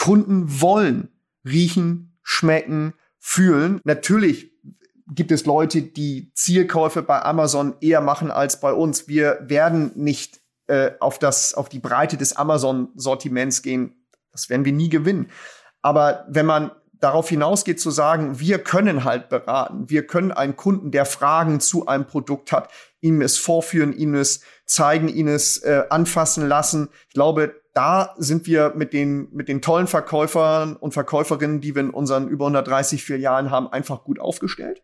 Kunden wollen riechen, schmecken, fühlen. Natürlich gibt es Leute, die Zielkäufe bei Amazon eher machen als bei uns. Wir werden nicht äh, auf das, auf die Breite des Amazon-Sortiments gehen. Das werden wir nie gewinnen. Aber wenn man darauf hinausgeht zu sagen, wir können halt beraten, wir können einen Kunden, der Fragen zu einem Produkt hat, ihm es vorführen, ihm es zeigen, ihn es äh, anfassen lassen. Ich glaube, da sind wir mit den, mit den tollen Verkäufern und Verkäuferinnen, die wir in unseren über 130 Filialen haben, einfach gut aufgestellt.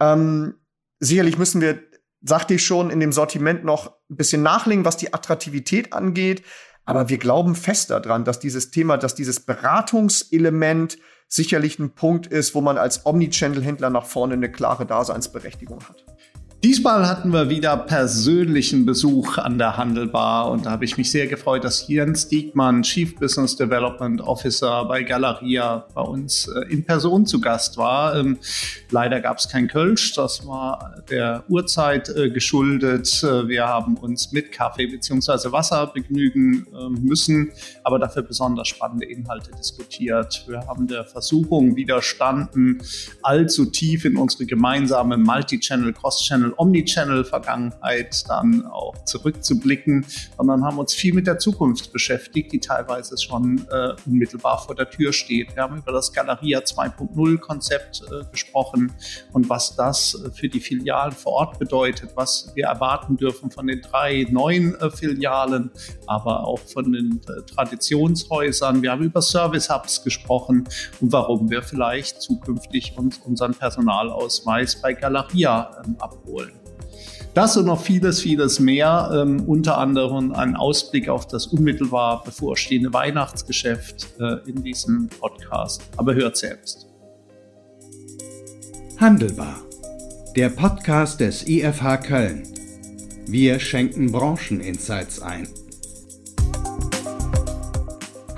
Ähm, sicherlich müssen wir, sagte ich schon, in dem Sortiment noch ein bisschen nachlegen, was die Attraktivität angeht. Aber wir glauben fest daran, dass dieses Thema, dass dieses Beratungselement sicherlich ein Punkt ist, wo man als Omnichannel-Händler nach vorne eine klare Daseinsberechtigung hat. Diesmal hatten wir wieder persönlichen Besuch an der Handelbar und da habe ich mich sehr gefreut, dass Jens Diekmann, Chief Business Development Officer bei Galeria, bei uns äh, in Person zu Gast war. Ähm, leider gab es kein Kölsch, das war der Uhrzeit äh, geschuldet. Äh, wir haben uns mit Kaffee bzw. Wasser begnügen müssen, aber dafür besonders spannende Inhalte diskutiert. Wir haben der Versuchung widerstanden, allzu tief in unsere gemeinsame Multi-Channel, Cross-Channel Omnichannel-Vergangenheit dann auch zurückzublicken, sondern haben uns viel mit der Zukunft beschäftigt, die teilweise schon äh, unmittelbar vor der Tür steht. Wir haben über das Galeria 2.0-Konzept äh, gesprochen und was das äh, für die Filialen vor Ort bedeutet, was wir erwarten dürfen von den drei neuen äh, Filialen, aber auch von den äh, Traditionshäusern. Wir haben über Service-Hubs gesprochen und warum wir vielleicht zukünftig uns unseren Personalausweis bei Galeria ähm, abholen. Das und noch vieles, vieles mehr, ähm, unter anderem ein Ausblick auf das unmittelbar bevorstehende Weihnachtsgeschäft äh, in diesem Podcast. Aber hört selbst. Handelbar, der Podcast des IFH Köln. Wir schenken Brancheninsights ein.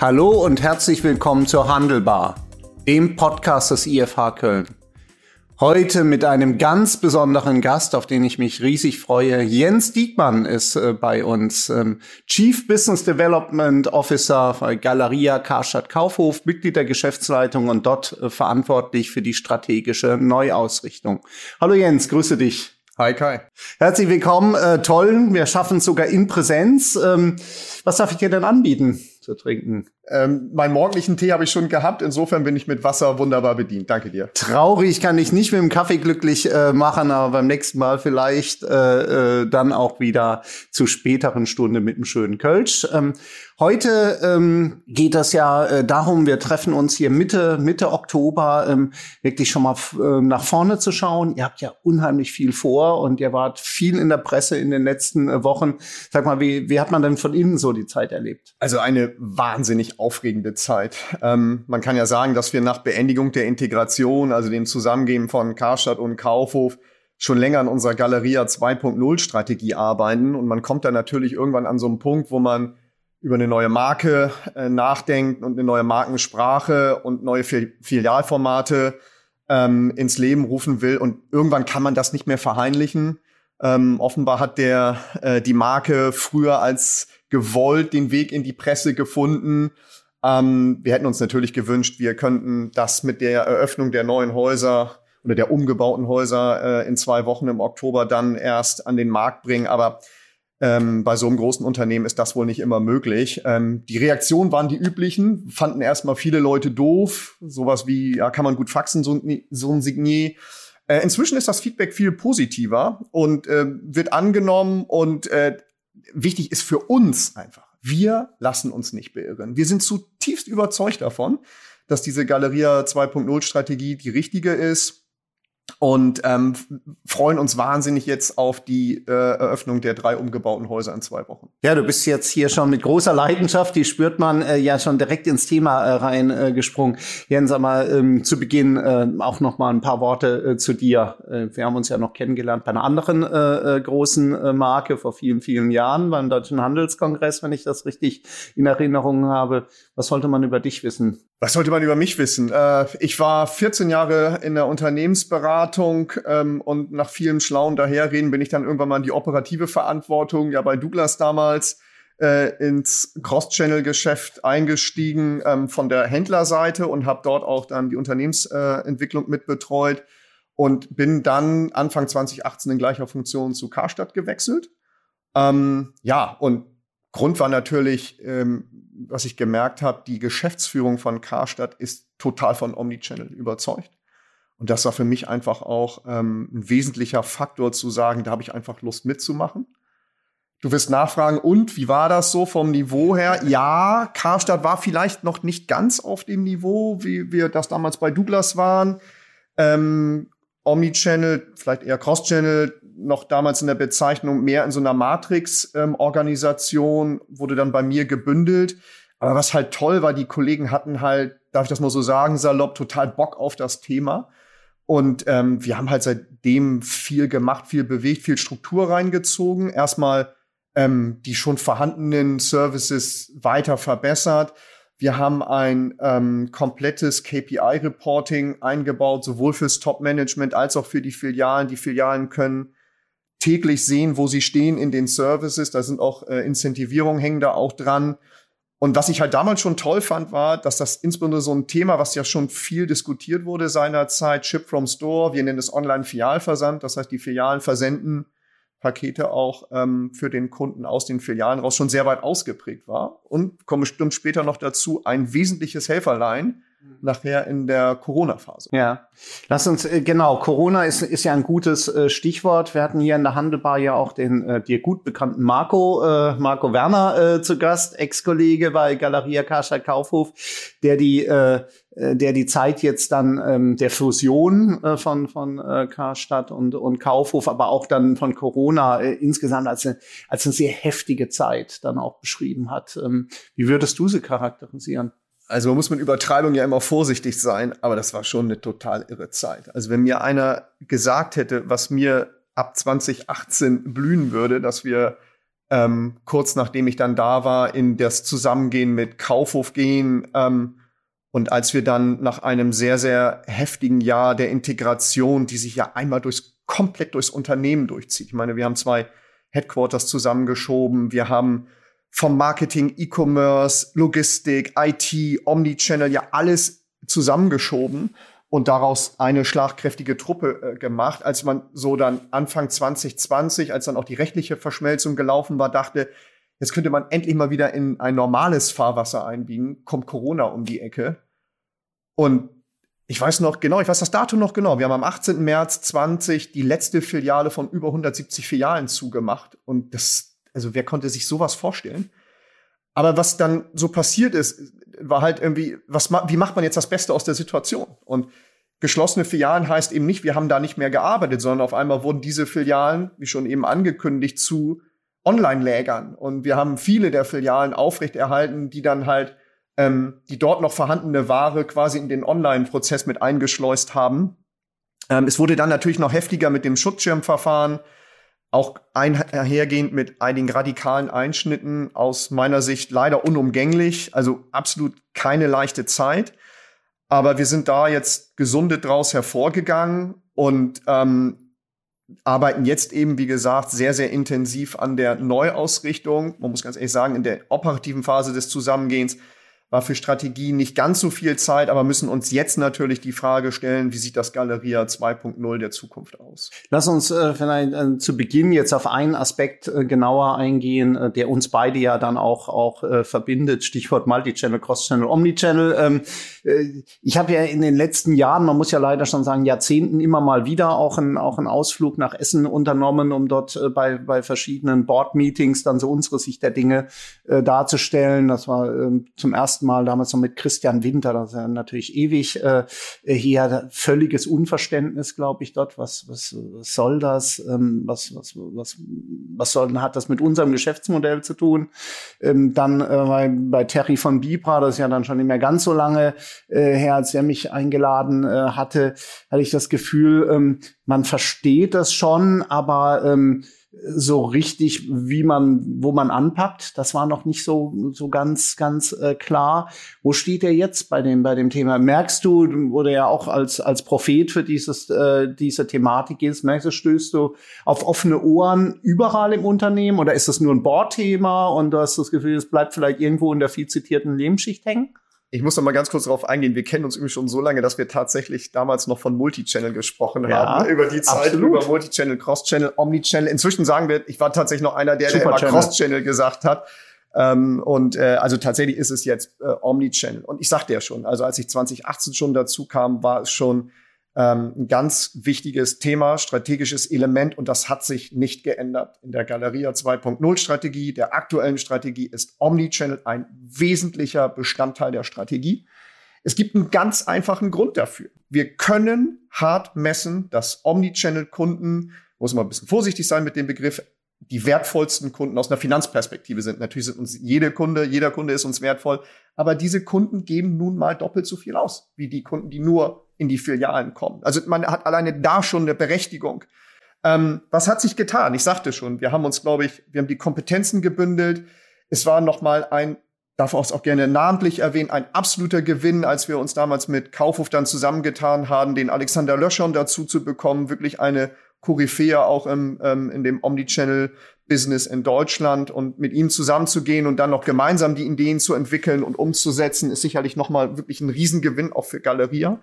Hallo und herzlich willkommen zur Handelbar, dem Podcast des IFH Köln. Heute mit einem ganz besonderen Gast, auf den ich mich riesig freue. Jens Diekmann ist äh, bei uns, ähm, Chief Business Development Officer bei Galeria Karstadt Kaufhof, Mitglied der Geschäftsleitung und dort äh, verantwortlich für die strategische Neuausrichtung. Hallo Jens, grüße dich. Hi Kai. Herzlich willkommen, äh, toll. Wir schaffen es sogar in Präsenz. Ähm, was darf ich dir denn anbieten zu trinken? Ähm, meinen morgendlichen Tee habe ich schon gehabt. Insofern bin ich mit Wasser wunderbar bedient. Danke dir. Traurig kann ich nicht mit dem Kaffee glücklich äh, machen, aber beim nächsten Mal vielleicht äh, äh, dann auch wieder zu späteren Stunde mit einem schönen Kölsch. Ähm, heute ähm, geht es ja äh, darum, wir treffen uns hier Mitte, Mitte Oktober, ähm, wirklich schon mal äh, nach vorne zu schauen. Ihr habt ja unheimlich viel vor und ihr wart viel in der Presse in den letzten äh, Wochen. Sag mal, wie, wie hat man denn von innen so die Zeit erlebt? Also eine wahnsinnig aufregende Zeit. Ähm, man kann ja sagen, dass wir nach Beendigung der Integration, also dem Zusammengehen von Karstadt und Kaufhof, schon länger an unserer Galeria 2.0 Strategie arbeiten. Und man kommt dann natürlich irgendwann an so einen Punkt, wo man über eine neue Marke äh, nachdenkt und eine neue Markensprache und neue Filialformate ähm, ins Leben rufen will. Und irgendwann kann man das nicht mehr verheimlichen. Ähm, offenbar hat der äh, die Marke früher als gewollt den Weg in die Presse gefunden. Ähm, wir hätten uns natürlich gewünscht, wir könnten das mit der Eröffnung der neuen Häuser oder der umgebauten Häuser äh, in zwei Wochen im Oktober dann erst an den Markt bringen. Aber ähm, bei so einem großen Unternehmen ist das wohl nicht immer möglich. Ähm, die Reaktionen waren die üblichen, fanden erstmal viele Leute doof. Sowas wie, ja, kann man gut faxen, so, so ein Signier. Äh, inzwischen ist das Feedback viel positiver und äh, wird angenommen und äh, wichtig ist für uns einfach. Wir lassen uns nicht beirren. Wir sind zutiefst überzeugt davon, dass diese Galeria 2.0 Strategie die richtige ist und ähm, freuen uns wahnsinnig jetzt auf die äh, Eröffnung der drei umgebauten Häuser in zwei Wochen. Ja, du bist jetzt hier schon mit großer Leidenschaft, die spürt man äh, ja schon direkt ins Thema äh, rein äh. Jens, aber ähm, zu Beginn äh, auch noch mal ein paar Worte äh, zu dir. Äh, wir haben uns ja noch kennengelernt bei einer anderen äh, äh, großen äh, Marke vor vielen, vielen Jahren beim Deutschen Handelskongress, wenn ich das richtig in Erinnerung habe. Was sollte man über dich wissen? Was sollte man über mich wissen? Äh, ich war 14 Jahre in der Unternehmensberatung ähm, und nach vielem schlauen Daherreden bin ich dann irgendwann mal in die operative Verantwortung, ja bei Douglas damals, äh, ins Cross-Channel-Geschäft eingestiegen ähm, von der Händlerseite und habe dort auch dann die Unternehmensentwicklung mit betreut und bin dann Anfang 2018 in gleicher Funktion zu Karstadt gewechselt. Ähm, ja, und Grund war natürlich, ähm, was ich gemerkt habe, die Geschäftsführung von Karstadt ist total von Omnichannel überzeugt. Und das war für mich einfach auch ähm, ein wesentlicher Faktor zu sagen, da habe ich einfach Lust mitzumachen. Du wirst nachfragen, und wie war das so vom Niveau her? Ja, Karstadt war vielleicht noch nicht ganz auf dem Niveau, wie wir das damals bei Douglas waren. Ähm, Omnichannel, vielleicht eher Cross-Channel, noch damals in der Bezeichnung mehr in so einer Matrix-Organisation, ähm, wurde dann bei mir gebündelt. Aber was halt toll war, die Kollegen hatten halt, darf ich das mal so sagen, salopp, total Bock auf das Thema. Und ähm, wir haben halt seitdem viel gemacht, viel bewegt, viel Struktur reingezogen. Erstmal ähm, die schon vorhandenen Services weiter verbessert. Wir haben ein ähm, komplettes KPI-Reporting eingebaut, sowohl fürs Top-Management als auch für die Filialen. Die Filialen können täglich sehen, wo sie stehen in den Services. Da sind auch äh, Incentivierungen hängen da auch dran. Und was ich halt damals schon toll fand, war, dass das insbesondere so ein Thema, was ja schon viel diskutiert wurde seinerzeit, Ship from Store, wir nennen es Online-Filialversand, das heißt, die Filialen versenden Pakete auch ähm, für den Kunden aus den Filialen raus schon sehr weit ausgeprägt war. Und komme bestimmt später noch dazu, ein wesentliches Helferlein nachher in der Corona-Phase. Ja, lass uns, äh, genau, Corona ist, ist ja ein gutes äh, Stichwort. Wir hatten hier in der Handelbar ja auch den äh, dir gut bekannten Marco, äh, Marco Werner äh, zu Gast, Ex-Kollege bei Galeria Karstadt Kaufhof, der die äh, äh, der die Zeit jetzt dann ähm, der Fusion äh, von von äh, Karstadt und und Kaufhof, aber auch dann von Corona äh, insgesamt als eine, als eine sehr heftige Zeit dann auch beschrieben hat. Ähm, wie würdest du sie charakterisieren? Also man muss mit Übertreibung ja immer vorsichtig sein, aber das war schon eine total irre Zeit. Also wenn mir einer gesagt hätte, was mir ab 2018 blühen würde, dass wir ähm, kurz nachdem ich dann da war, in das Zusammengehen mit Kaufhof gehen ähm, und als wir dann nach einem sehr, sehr heftigen Jahr der Integration, die sich ja einmal durchs, komplett durchs Unternehmen durchzieht. Ich meine, wir haben zwei Headquarters zusammengeschoben, wir haben vom Marketing, E-Commerce, Logistik, IT, Omnichannel, ja alles zusammengeschoben und daraus eine schlagkräftige Truppe äh, gemacht. Als man so dann Anfang 2020, als dann auch die rechtliche Verschmelzung gelaufen war, dachte, jetzt könnte man endlich mal wieder in ein normales Fahrwasser einbiegen, kommt Corona um die Ecke. Und ich weiß noch genau, ich weiß das Datum noch genau. Wir haben am 18. März 20 die letzte Filiale von über 170 Filialen zugemacht. Und das also wer konnte sich sowas vorstellen? Aber was dann so passiert ist, war halt irgendwie, was, wie macht man jetzt das Beste aus der Situation? Und geschlossene Filialen heißt eben nicht, wir haben da nicht mehr gearbeitet, sondern auf einmal wurden diese Filialen, wie schon eben angekündigt, zu Online-Lägern. Und wir haben viele der Filialen aufrechterhalten, die dann halt ähm, die dort noch vorhandene Ware quasi in den Online-Prozess mit eingeschleust haben. Ähm, es wurde dann natürlich noch heftiger mit dem Schutzschirmverfahren auch einhergehend mit einigen radikalen Einschnitten aus meiner Sicht leider unumgänglich, also absolut keine leichte Zeit. Aber wir sind da jetzt gesundet draus hervorgegangen und ähm, arbeiten jetzt eben, wie gesagt, sehr, sehr intensiv an der Neuausrichtung. Man muss ganz ehrlich sagen, in der operativen Phase des Zusammengehens war für Strategie nicht ganz so viel Zeit, aber müssen uns jetzt natürlich die Frage stellen, wie sieht das Galeria 2.0 der Zukunft aus? Lass uns äh, vielleicht äh, zu Beginn jetzt auf einen Aspekt äh, genauer eingehen, äh, der uns beide ja dann auch, auch äh, verbindet. Stichwort Multichannel, Cross-Channel, Omnichannel. Ähm, äh, ich habe ja in den letzten Jahren, man muss ja leider schon sagen, Jahrzehnten immer mal wieder auch einen auch einen Ausflug nach Essen unternommen, um dort bei, bei verschiedenen Board-Meetings dann so unsere Sicht der Dinge darzustellen. Das war ähm, zum ersten ersten Mal damals noch mit Christian Winter, das ist natürlich ewig äh, hier völliges Unverständnis, glaube ich, dort. Was, was, was soll das? Ähm, was, was, was, was soll, hat das mit unserem Geschäftsmodell zu tun? Ähm, dann äh, bei, bei Terry von Bibra, das ist ja dann schon nicht mehr ganz so lange äh, her, als er mich eingeladen äh, hatte, hatte ich das Gefühl, ähm, man versteht das schon, aber ähm, so richtig, wie man, wo man anpackt. Das war noch nicht so, so ganz, ganz äh, klar. Wo steht er jetzt bei dem, bei dem Thema? Merkst du, wo du ja auch als, als Prophet für dieses, äh, diese Thematik ist, merkst du, stößt du auf offene Ohren überall im Unternehmen oder ist das nur ein Bordthema und du hast das Gefühl, es bleibt vielleicht irgendwo in der viel zitierten Lebensschicht hängen? Ich muss noch mal ganz kurz darauf eingehen. Wir kennen uns irgendwie schon so lange, dass wir tatsächlich damals noch von Multichannel gesprochen Ja, haben. Über die Zeit, absolut. über Multichannel, Cross-Channel, Omnichannel. Inzwischen sagen wir, ich war tatsächlich noch einer, der, der immer. Cross-Channel gesagt hat. Ähm, und äh, also tatsächlich ist es jetzt äh, Omnichannel. Und ich sagte ja schon, also als ich 2018 schon dazu kam, war es schon ähm, ein ganz wichtiges Thema, strategisches Element und das hat sich nicht geändert. In der Galeria 2.0 Strategie, der aktuellen Strategie ist Omnichannel ein wesentlicher Bestandteil der Strategie. Es gibt einen ganz einfachen Grund dafür. Wir können hart messen, dass Omnichannel-Kunden, muss man ein bisschen vorsichtig sein mit dem Begriff, die wertvollsten Kunden aus einer Finanzperspektive sind. Natürlich sind uns jede Kunde, jeder Kunde ist uns wertvoll, aber diese Kunden geben nun mal doppelt so viel aus, wie die Kunden, die nur in die Filialen kommen. Also man hat alleine da schon eine Berechtigung. Ähm, was hat sich getan? Ich sagte schon, wir haben uns, glaube ich, wir haben die Kompetenzen gebündelt. Es war noch mal ein, darf auch auch gerne namentlich erwähnen, ein absoluter Gewinn, als wir uns damals mit Kaufhof dann zusammengetan haben, den Alexander Löschern dazu zu bekommen, wirklich eine Koryphäe auch im, ähm, in dem Omnichannel-Business in Deutschland und mit ihm zusammenzugehen und dann noch gemeinsam die Ideen zu entwickeln und umzusetzen, ist sicherlich noch mal wirklich ein Riesengewinn auch für Galeria.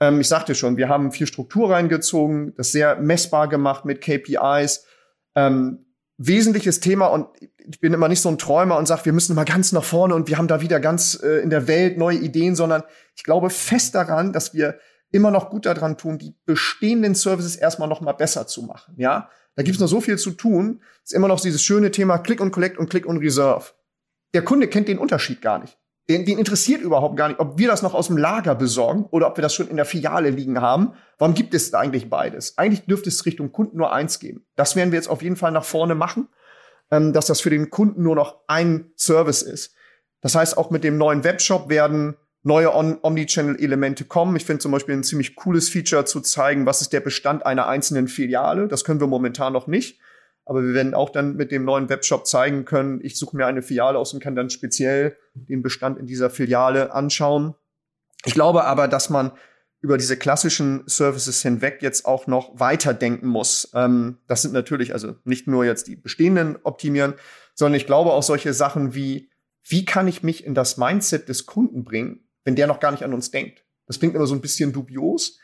Ähm, ich sagte schon, wir haben viel Struktur reingezogen, das sehr messbar gemacht mit KPIs. Ähm, wesentliches Thema und ich bin immer nicht so ein Träumer und sage, wir müssen mal ganz nach vorne und wir haben da wieder ganz äh, in der Welt neue Ideen, sondern ich glaube fest daran, dass wir immer noch gut daran tun, die bestehenden Services erstmal noch mal besser zu machen. Ja, da gibt es noch so viel zu tun. Es ist immer noch dieses schöne Thema Click und Collect und Click und Reserve. Der Kunde kennt den Unterschied gar nicht. Den, den interessiert überhaupt gar nicht, ob wir das noch aus dem Lager besorgen oder ob wir das schon in der Filiale liegen haben. Warum gibt es eigentlich beides? Eigentlich dürfte es Richtung Kunden nur eins geben. Das werden wir jetzt auf jeden Fall nach vorne machen, ähm, dass das für den Kunden nur noch ein Service ist. Das heißt, auch mit dem neuen Webshop werden neue Omnichannel-Elemente kommen. Ich finde zum Beispiel ein ziemlich cooles Feature zu zeigen, was ist der Bestand einer einzelnen Filiale. Das können wir momentan noch nicht. Aber wir werden auch dann mit dem neuen Webshop zeigen können, ich suche mir eine Filiale aus und kann dann speziell den Bestand in dieser Filiale anschauen. Ich glaube aber, dass man über diese klassischen Services hinweg jetzt auch noch weiterdenken muss. Ähm, das sind natürlich also nicht nur jetzt die bestehenden optimieren, sondern ich glaube auch solche Sachen wie, wie kann ich mich in das Mindset des Kunden bringen, wenn der noch gar nicht an uns denkt? Das klingt immer so ein bisschen dubios,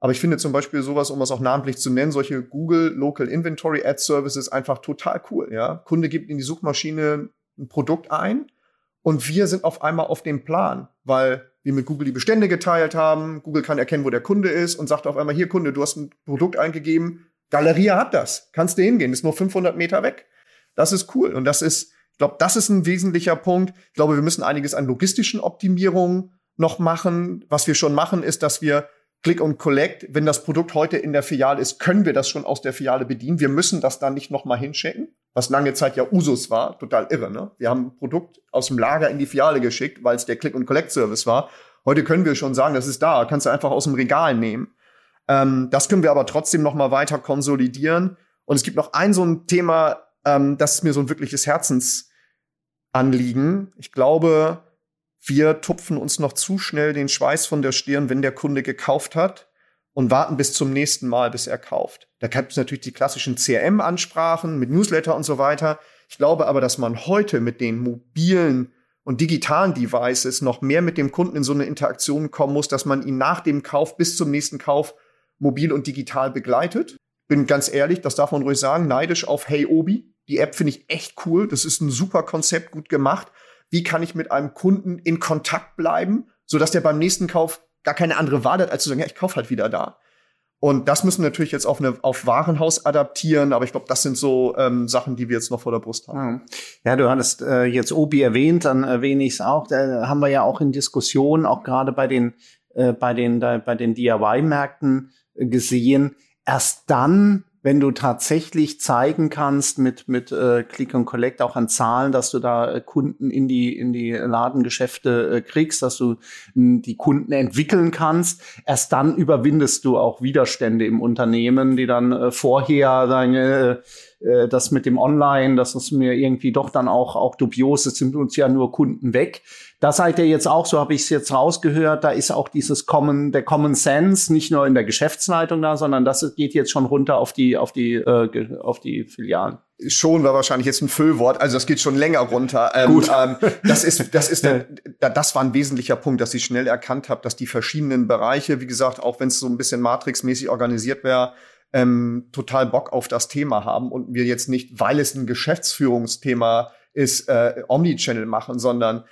aber ich finde zum Beispiel sowas, um es auch namentlich zu nennen, solche Google Local Inventory Ad Services einfach total cool. Ja, Kunde gibt in die Suchmaschine ein Produkt ein und wir sind auf einmal auf dem Plan, weil wir mit Google die Bestände geteilt haben. Google kann erkennen, wo der Kunde ist und sagt auf einmal, hier Kunde, du hast ein Produkt eingegeben. Galeria hat das. Kannst du hingehen. Ist nur 500 Meter weg. Das ist cool. Und das ist, ich glaube, das ist ein wesentlicher Punkt. Ich glaube, wir müssen einiges an logistischen Optimierungen noch machen. Was wir schon machen, ist, dass wir Click und Collect, wenn das Produkt heute in der Filiale ist, können wir das schon aus der Filiale bedienen. Wir müssen das dann nicht noch mal hinschicken, was lange Zeit ja Usus war, total irre. Ne? Wir haben ein Produkt aus dem Lager in die Filiale geschickt, weil es der Click und Collect Service war. Heute können wir schon sagen, das ist da, kannst du einfach aus dem Regal nehmen. Ähm, das können wir aber trotzdem noch mal weiter konsolidieren. Und es gibt noch ein so ein Thema, ähm, das ist mir so ein wirkliches Herzensanliegen. Ich glaube, wir tupfen uns noch zu schnell den Schweiß von der Stirn, wenn der Kunde gekauft hat und warten bis zum nächsten Mal, bis er kauft. Da gibt es natürlich die klassischen CRM-Ansprachen mit Newsletter und so weiter. Ich glaube aber, dass man heute mit den mobilen und digitalen Devices noch mehr mit dem Kunden in so eine Interaktion kommen muss, dass man ihn nach dem Kauf bis zum nächsten Kauf mobil und digital begleitet. Bin ganz ehrlich, das darf man ruhig sagen, neidisch auf Hey Obi. Die App finde ich echt cool. Das ist ein super Konzept, gut gemacht wie kann ich mit einem Kunden in Kontakt bleiben, sodass der beim nächsten Kauf gar keine andere Wahl hat, als zu sagen, ja, ich kaufe halt wieder da. Und das müssen wir natürlich jetzt auf, eine, auf Warenhaus adaptieren, aber ich glaube, das sind so ähm, Sachen, die wir jetzt noch vor der Brust haben. Ja, du hattest äh, jetzt Obi erwähnt, dann erwähne ich es auch. Da haben wir ja auch in Diskussionen, auch gerade bei den, äh, bei den, bei den DIY-Märkten äh, gesehen. Erst dann, wenn du tatsächlich zeigen kannst mit mit äh, Click und Collect auch an Zahlen, dass du da äh, Kunden in die in die Ladengeschäfte äh, kriegst, dass du mh, die Kunden entwickeln kannst, erst dann überwindest du auch Widerstände im Unternehmen, die dann äh, vorher sagen, äh, äh, das mit dem Online, das ist mir irgendwie doch dann auch, auch dubios, es sind uns ja nur Kunden weg. Da seid ihr jetzt auch, so habe ich es jetzt rausgehört, da ist auch dieses Common, der Common Sense nicht nur in der Geschäftsleitung da, sondern das geht jetzt schon runter auf die, auf die, äh, auf die Filialen. Schon war wahrscheinlich jetzt ein Füllwort, also das geht schon länger runter. Ähm, Gut. Ähm, das ist, das ist, der, das war ein wesentlicher Punkt, dass ich schnell erkannt habe, dass die verschiedenen Bereiche, wie gesagt, auch wenn es so ein bisschen matrixmäßig organisiert wäre, ähm, total Bock auf das Thema haben und wir jetzt nicht, weil es ein Geschäftsführungsthema ist, äh, Omnichannel machen, sondern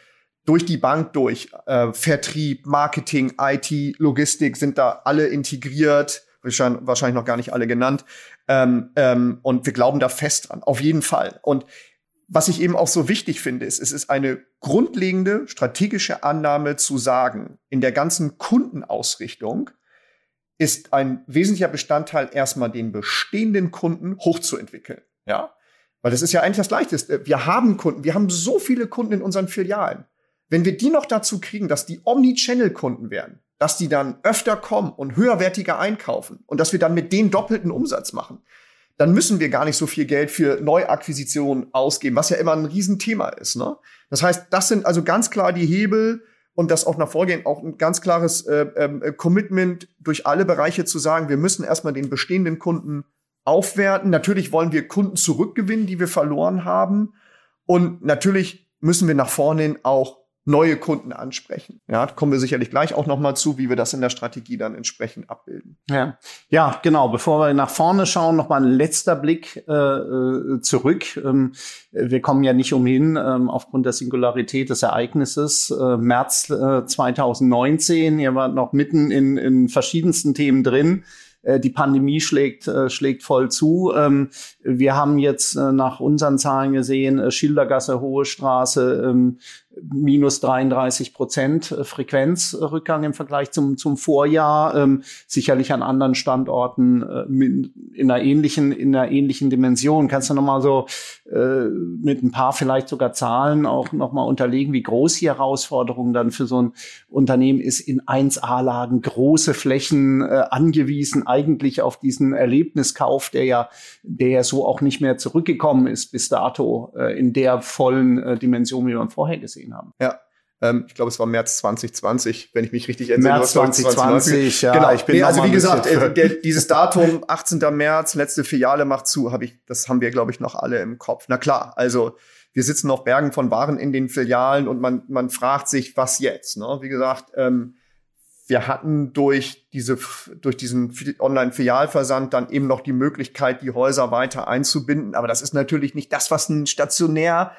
durch die Bank durch. Äh, Vertrieb, Marketing, IT, Logistik sind da alle integriert, wahrscheinlich noch gar nicht alle genannt. Ähm, ähm, und wir glauben da fest dran, auf jeden Fall. Und was ich eben auch so wichtig finde, ist, es ist eine grundlegende strategische Annahme zu sagen, in der ganzen Kundenausrichtung ist ein wesentlicher Bestandteil erstmal den bestehenden Kunden hochzuentwickeln. Ja, weil das ist ja eigentlich das Leichteste. Wir haben Kunden, wir haben so viele Kunden in unseren Filialen. Wenn wir die noch dazu kriegen, dass die Omni-Channel-Kunden werden, dass die dann öfter kommen und höherwertiger einkaufen und dass wir dann mit denen doppelten Umsatz machen, dann müssen wir gar nicht so viel Geld für Neuakquisitionen ausgeben, was ja immer ein Riesenthema ist. Ne? Das heißt, das sind also ganz klar die Hebel und das auch nach Vorgehen auch ein ganz klares äh, äh, Commitment durch alle Bereiche zu sagen, wir müssen erstmal den bestehenden Kunden aufwerten. Natürlich wollen wir Kunden zurückgewinnen, die wir verloren haben. Und natürlich müssen wir nach vorne hin auch neue Kunden ansprechen. Ja, kommen wir sicherlich gleich auch noch mal zu, wie wir das in der Strategie dann entsprechend abbilden. Ja, ja, genau. Bevor wir nach vorne schauen, noch mal ein letzter Blick äh, äh zurück. Ähm, wir kommen ja nicht umhin, ähm, aufgrund der Singularität des Ereignisses äh, März äh, 2019. Ihr wart noch mitten in, in verschiedensten Themen drin äh, die Pandemie schlägt, äh, schlägt voll zu. Wir haben jetzt äh, nach unseren Zahlen gesehen, Schildergasse, Hohe Straße, ähm, minus 33 Prozent äh, Frequenzrückgang im Vergleich zum, zum Vorjahr. Ähm, sicherlich an anderen Standorten äh, in einer ähnlichen, in einer ähnlichen Dimension. Kannst du nochmal so äh, mit ein paar vielleicht sogar Zahlen auch nochmal unterlegen, wie groß die Herausforderung dann für so ein Unternehmen ist, in 1A-Lagen große Flächen äh, angewiesen, eigentlich auf diesen Erlebniskauf, der ja, der ja so auch nicht mehr zurückgekommen ist bis dato äh, in der vollen äh, Dimension, wie man vorher gesehen haben. Ja. Ähm, ich glaube, es war März 2020, wenn ich mich richtig erinnere. März 2020, ja. Genau. Ich bin nee, also wie gesagt, äh, der, dieses Datum 18. März, letzte Filiale macht zu, habe ich, das haben wir, glaube ich, noch alle im Kopf. Na klar, also wir sitzen auf Bergen von Waren in den Filialen und man, man fragt sich, was jetzt? Ne? Wie gesagt, ähm, wir hatten durch diese, durch diesen Online-Filialversand dann eben noch die Möglichkeit, die Häuser weiter einzubinden. Aber das ist natürlich nicht das, was ein stationär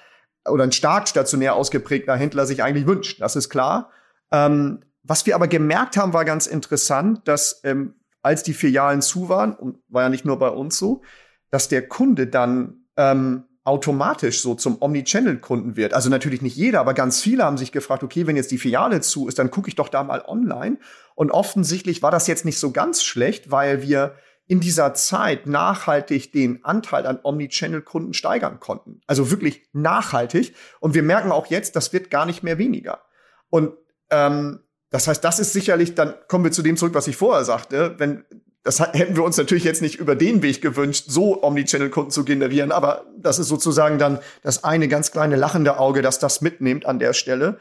oder ein stark stationär ausgeprägter Händler sich eigentlich wünscht. Das ist klar. Ähm, was wir aber gemerkt haben, war ganz interessant, dass ähm, als die Filialen zu waren, und war ja nicht nur bei uns so, dass der Kunde dann ähm, automatisch so zum Omnichannel-Kunden wird. Also natürlich nicht jeder, aber ganz viele haben sich gefragt, okay, wenn jetzt die Filiale zu ist, dann gucke ich doch da mal online. Und offensichtlich war das jetzt nicht so ganz schlecht, weil wir in dieser Zeit nachhaltig den Anteil an Omnichannel-Kunden steigern konnten. Also wirklich nachhaltig. Und wir merken auch jetzt, das wird gar nicht mehr weniger. Und ähm, das heißt, das ist sicherlich, dann kommen wir zu dem zurück, was ich vorher sagte. Wenn, das hätten wir uns natürlich jetzt nicht über den Weg gewünscht, so Omnichannel-Kunden zu generieren, aber das ist sozusagen dann das eine ganz kleine lachende Auge, das das mitnimmt an der Stelle.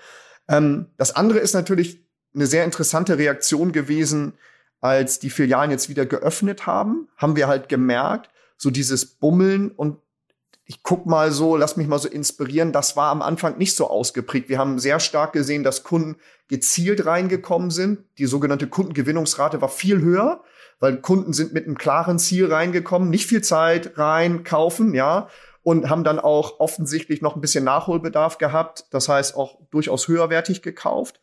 Ähm, das andere ist natürlich eine sehr interessante Reaktion gewesen, als die Filialen jetzt wieder geöffnet haben, haben wir halt gemerkt, so dieses Bummeln und ich guck mal so, lass mich mal so inspirieren, das war am Anfang nicht so ausgeprägt. Wir haben sehr stark gesehen, dass Kunden gezielt reingekommen sind. Die sogenannte Kundengewinnungsrate war viel höher, weil Kunden sind mit einem klaren Ziel reingekommen, nicht viel Zeit rein kaufen, ja, und haben dann auch offensichtlich noch ein bisschen Nachholbedarf gehabt. Das heißt auch durchaus höherwertig gekauft.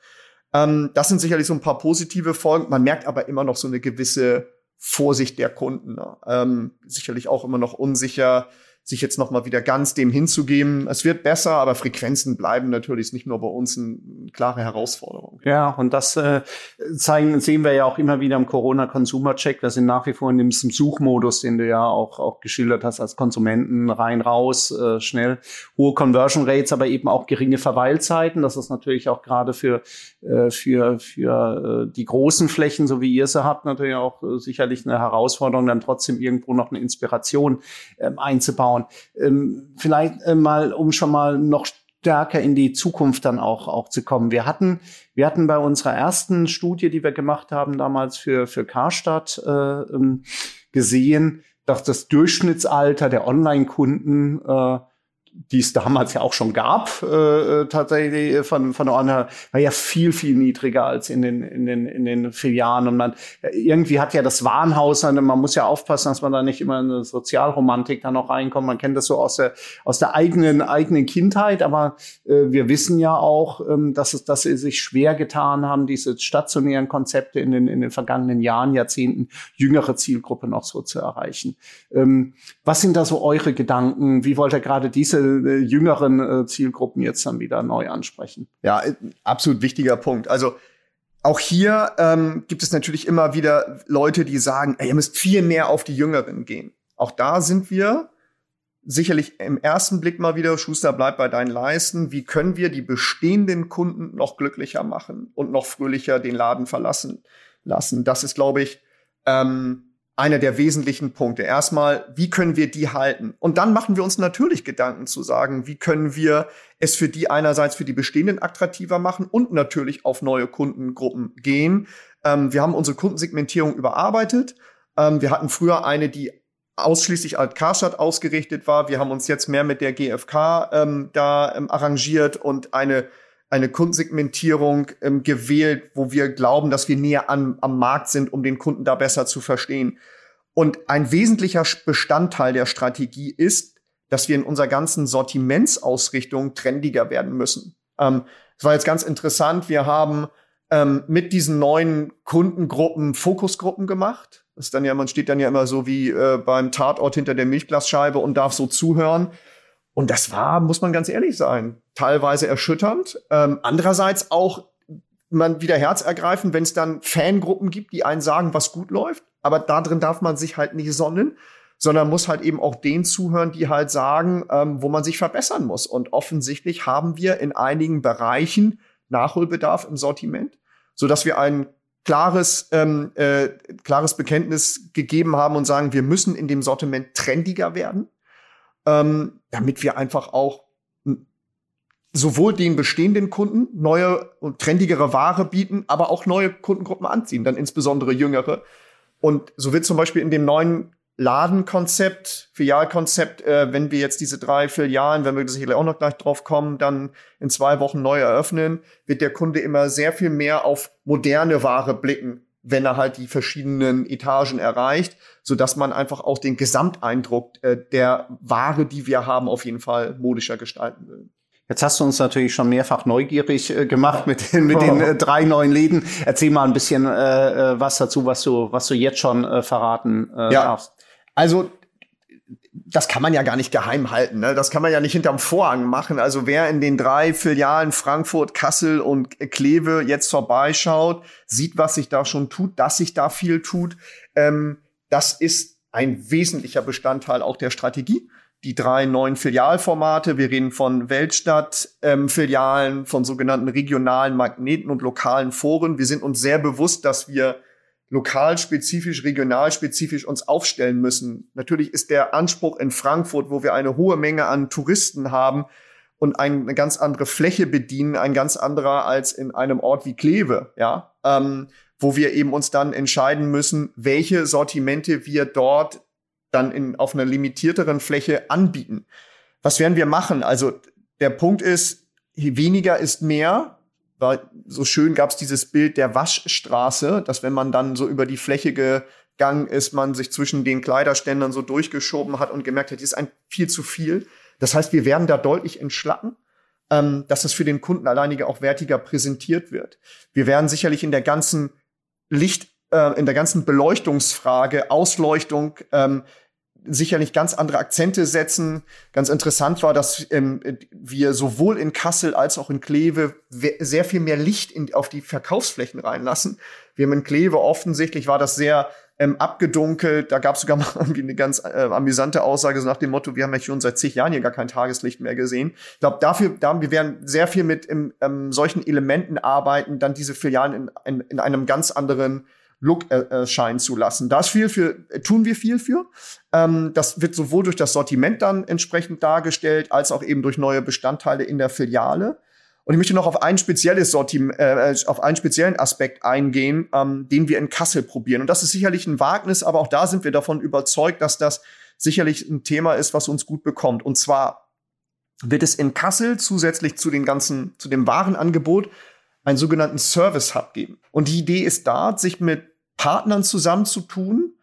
Ähm, das sind sicherlich so ein paar positive Folgen. Man merkt aber immer noch so eine gewisse Vorsicht der Kunden. Ne? Ähm, sicherlich auch immer noch unsicher. Sich jetzt noch mal wieder ganz dem hinzugeben. Es wird besser, aber Frequenzen bleiben natürlich nicht nur bei uns eine klare Herausforderung. Ja, und das äh, zeigen, sehen wir ja auch immer wieder im Corona-Consumer-Check. Wir sind nach wie vor in diesem Suchmodus, den du ja auch, auch geschildert hast als Konsumenten, rein, raus, äh, schnell. Hohe Conversion Rates, aber eben auch geringe Verweilzeiten. Das ist natürlich auch gerade für, äh, für, für äh, die großen Flächen, so wie ihr sie habt, natürlich auch äh, sicherlich eine Herausforderung, dann trotzdem irgendwo noch eine Inspiration ähm, einzubauen. Ähm, vielleicht äh, mal, um schon mal noch stärker in die Zukunft dann auch, auch zu kommen. Wir hatten, wir hatten bei unserer ersten Studie, die wir gemacht haben, damals für, für Karstadt äh, ähm, gesehen, dass das Durchschnittsalter der Online-Kunden äh, die es damals ja auch schon gab, äh, äh tatsächlich von, von der war ja viel, viel niedriger als in den, in den, in den Filialen. Und man, irgendwie hat ja das Warenhaus, man muss ja aufpassen, dass man da nicht immer in eine Sozialromantik da noch reinkommt. Man kennt das so aus der, aus der eigenen, eigenen Kindheit, aber äh, wir wissen ja auch, ähm, dass es, dass sie sich schwer getan haben, diese stationären Konzepte in den, in den vergangenen Jahren, Jahrzehnten, jüngere Zielgruppe noch so zu erreichen. Ähm, was sind da so eure Gedanken? Wie wollt ihr gerade diese äh, jüngeren äh, Zielgruppen jetzt dann wieder neu ansprechen. Ja, äh, absolut wichtiger Punkt. Also auch hier ähm, gibt es natürlich immer wieder Leute, die sagen, ey, ihr müsst viel mehr auf die Jüngeren gehen. Auch da sind wir sicherlich im ersten Blick mal wieder, Schuster, bleib bei deinen Leisten. Wie können wir die bestehenden Kunden noch glücklicher machen und noch fröhlicher den Laden verlassen lassen? Das ist, glaube ich, ähm, einer der wesentlichen Punkte. Erstmal, wie können wir die halten? Und dann machen wir uns natürlich Gedanken zu sagen, wie können wir es für die einerseits für die bestehenden attraktiver machen und natürlich auf neue Kundengruppen gehen. Ähm, wir haben unsere Kundensegmentierung überarbeitet. Ähm, wir hatten früher eine, die ausschließlich als Karstadt ausgerichtet war. Wir haben uns jetzt mehr mit der GfK ähm, da ähm, arrangiert und eine eine Kundensegmentierung ähm, gewählt, wo wir glauben, dass wir näher an, am Markt sind, um den Kunden da besser zu verstehen. Und ein wesentlicher Bestandteil der Strategie ist, dass wir in unserer ganzen Sortimentsausrichtung trendiger werden müssen. Ähm, das war jetzt ganz interessant. Wir haben ähm, mit diesen neuen Kundengruppen Fokusgruppen gemacht. Das ist dann ja, man steht dann ja immer so wie äh, beim Tatort hinter der Milchglasscheibe und darf so zuhören. Und das war, muss man ganz ehrlich sein, teilweise erschütternd. Ähm, andererseits auch man wieder herzergreifend, wenn es dann Fangruppen gibt, die einen sagen, was gut läuft. Aber da drin darf man sich halt nicht sonnen, sondern muss halt eben auch denen zuhören, die halt sagen, ähm, wo man sich verbessern muss. Und offensichtlich haben wir in einigen Bereichen Nachholbedarf im Sortiment, so dass wir ein klares, ähm, äh, klares Bekenntnis gegeben haben und sagen, wir müssen in dem Sortiment trendiger werden ähm, damit wir einfach auch sowohl den bestehenden Kunden neue und trendigere Ware bieten, aber auch neue Kundengruppen anziehen, dann insbesondere jüngere. Und so wird zum Beispiel in dem neuen Ladenkonzept, Filialkonzept, äh, wenn wir jetzt diese drei Filialen, wenn wir sicherlich auch noch gleich drauf kommen, dann in zwei Wochen neu eröffnen, wird der Kunde immer sehr viel mehr auf moderne Ware blicken wenn er halt die verschiedenen Etagen erreicht, so dass man einfach auch den Gesamteindruck äh, der Ware, die wir haben, auf jeden Fall modischer gestalten will. Jetzt hast du uns natürlich schon mehrfach neugierig äh, gemacht mit den, mit den äh, drei neuen Läden. Erzähl mal ein bisschen äh, äh was dazu, was du, was du jetzt schon äh, verraten äh, ja. darfst. Also das kann man ja gar nicht geheim halten. Ne? Das kann man ja nicht hinterm Vorhang machen. Also wer in den drei Filialen Frankfurt, Kassel und Kleve jetzt vorbeischaut, sieht, was sich da schon tut, dass sich da viel tut. Ähm, das ist ein wesentlicher Bestandteil auch der Strategie. Die drei neuen Filialformate. Wir reden von Weltstadt-Filialen, ähm, von sogenannten regionalen Magneten und lokalen Foren. Wir sind uns sehr bewusst, dass wir lokalspezifisch, regionalspezifisch uns aufstellen müssen. Natürlich ist der Anspruch in Frankfurt, wo wir eine hohe Menge an Touristen haben und eine ganz andere Fläche bedienen, ein ganz anderer als in einem Ort wie Kleve, ja, ähm, wo wir eben uns dann entscheiden müssen, welche Sortimente wir dort dann in, auf einer limitierteren Fläche anbieten. Was werden wir machen? Also der Punkt ist, weniger ist mehr war so schön gab es dieses Bild der Waschstraße, dass wenn man dann so über die Fläche gegangen ist, man sich zwischen den Kleiderständern so durchgeschoben hat und gemerkt hat, das ist ein viel zu viel. Das heißt, wir werden da deutlich entschlacken, ähm, dass es für den Kunden alleinige auch wertiger präsentiert wird. Wir werden sicherlich in der ganzen Licht, äh, in der ganzen Beleuchtungsfrage, Ausleuchtung, ähm, sicherlich ganz andere Akzente setzen. Ganz interessant war, dass ähm, wir sowohl in Kassel als auch in Kleve sehr viel mehr Licht in, auf die Verkaufsflächen reinlassen. Wir haben in Kleve offensichtlich war das sehr ähm, abgedunkelt. Da gab es sogar mal irgendwie eine ganz äh, amüsante Aussage so nach dem Motto, wir haben ja schon seit zig Jahren hier gar kein Tageslicht mehr gesehen. Ich glaube, dafür, da, wir werden sehr viel mit im, ähm, solchen Elementen arbeiten, dann diese Filialen in, in, in einem ganz anderen Look erscheinen zu lassen. Da ist viel für, tun wir viel für. Ähm, das wird sowohl durch das Sortiment dann entsprechend dargestellt, als auch eben durch neue Bestandteile in der Filiale. Und ich möchte noch auf ein spezielles Sortiment, äh, auf einen speziellen Aspekt eingehen, ähm, den wir in Kassel probieren. Und das ist sicherlich ein Wagnis, aber auch da sind wir davon überzeugt, dass das sicherlich ein Thema ist, was uns gut bekommt. Und zwar wird es in Kassel zusätzlich zu den ganzen, zu dem Warenangebot einen sogenannten Service Hub geben. Und die Idee ist da, sich mit Partnern zusammenzutun,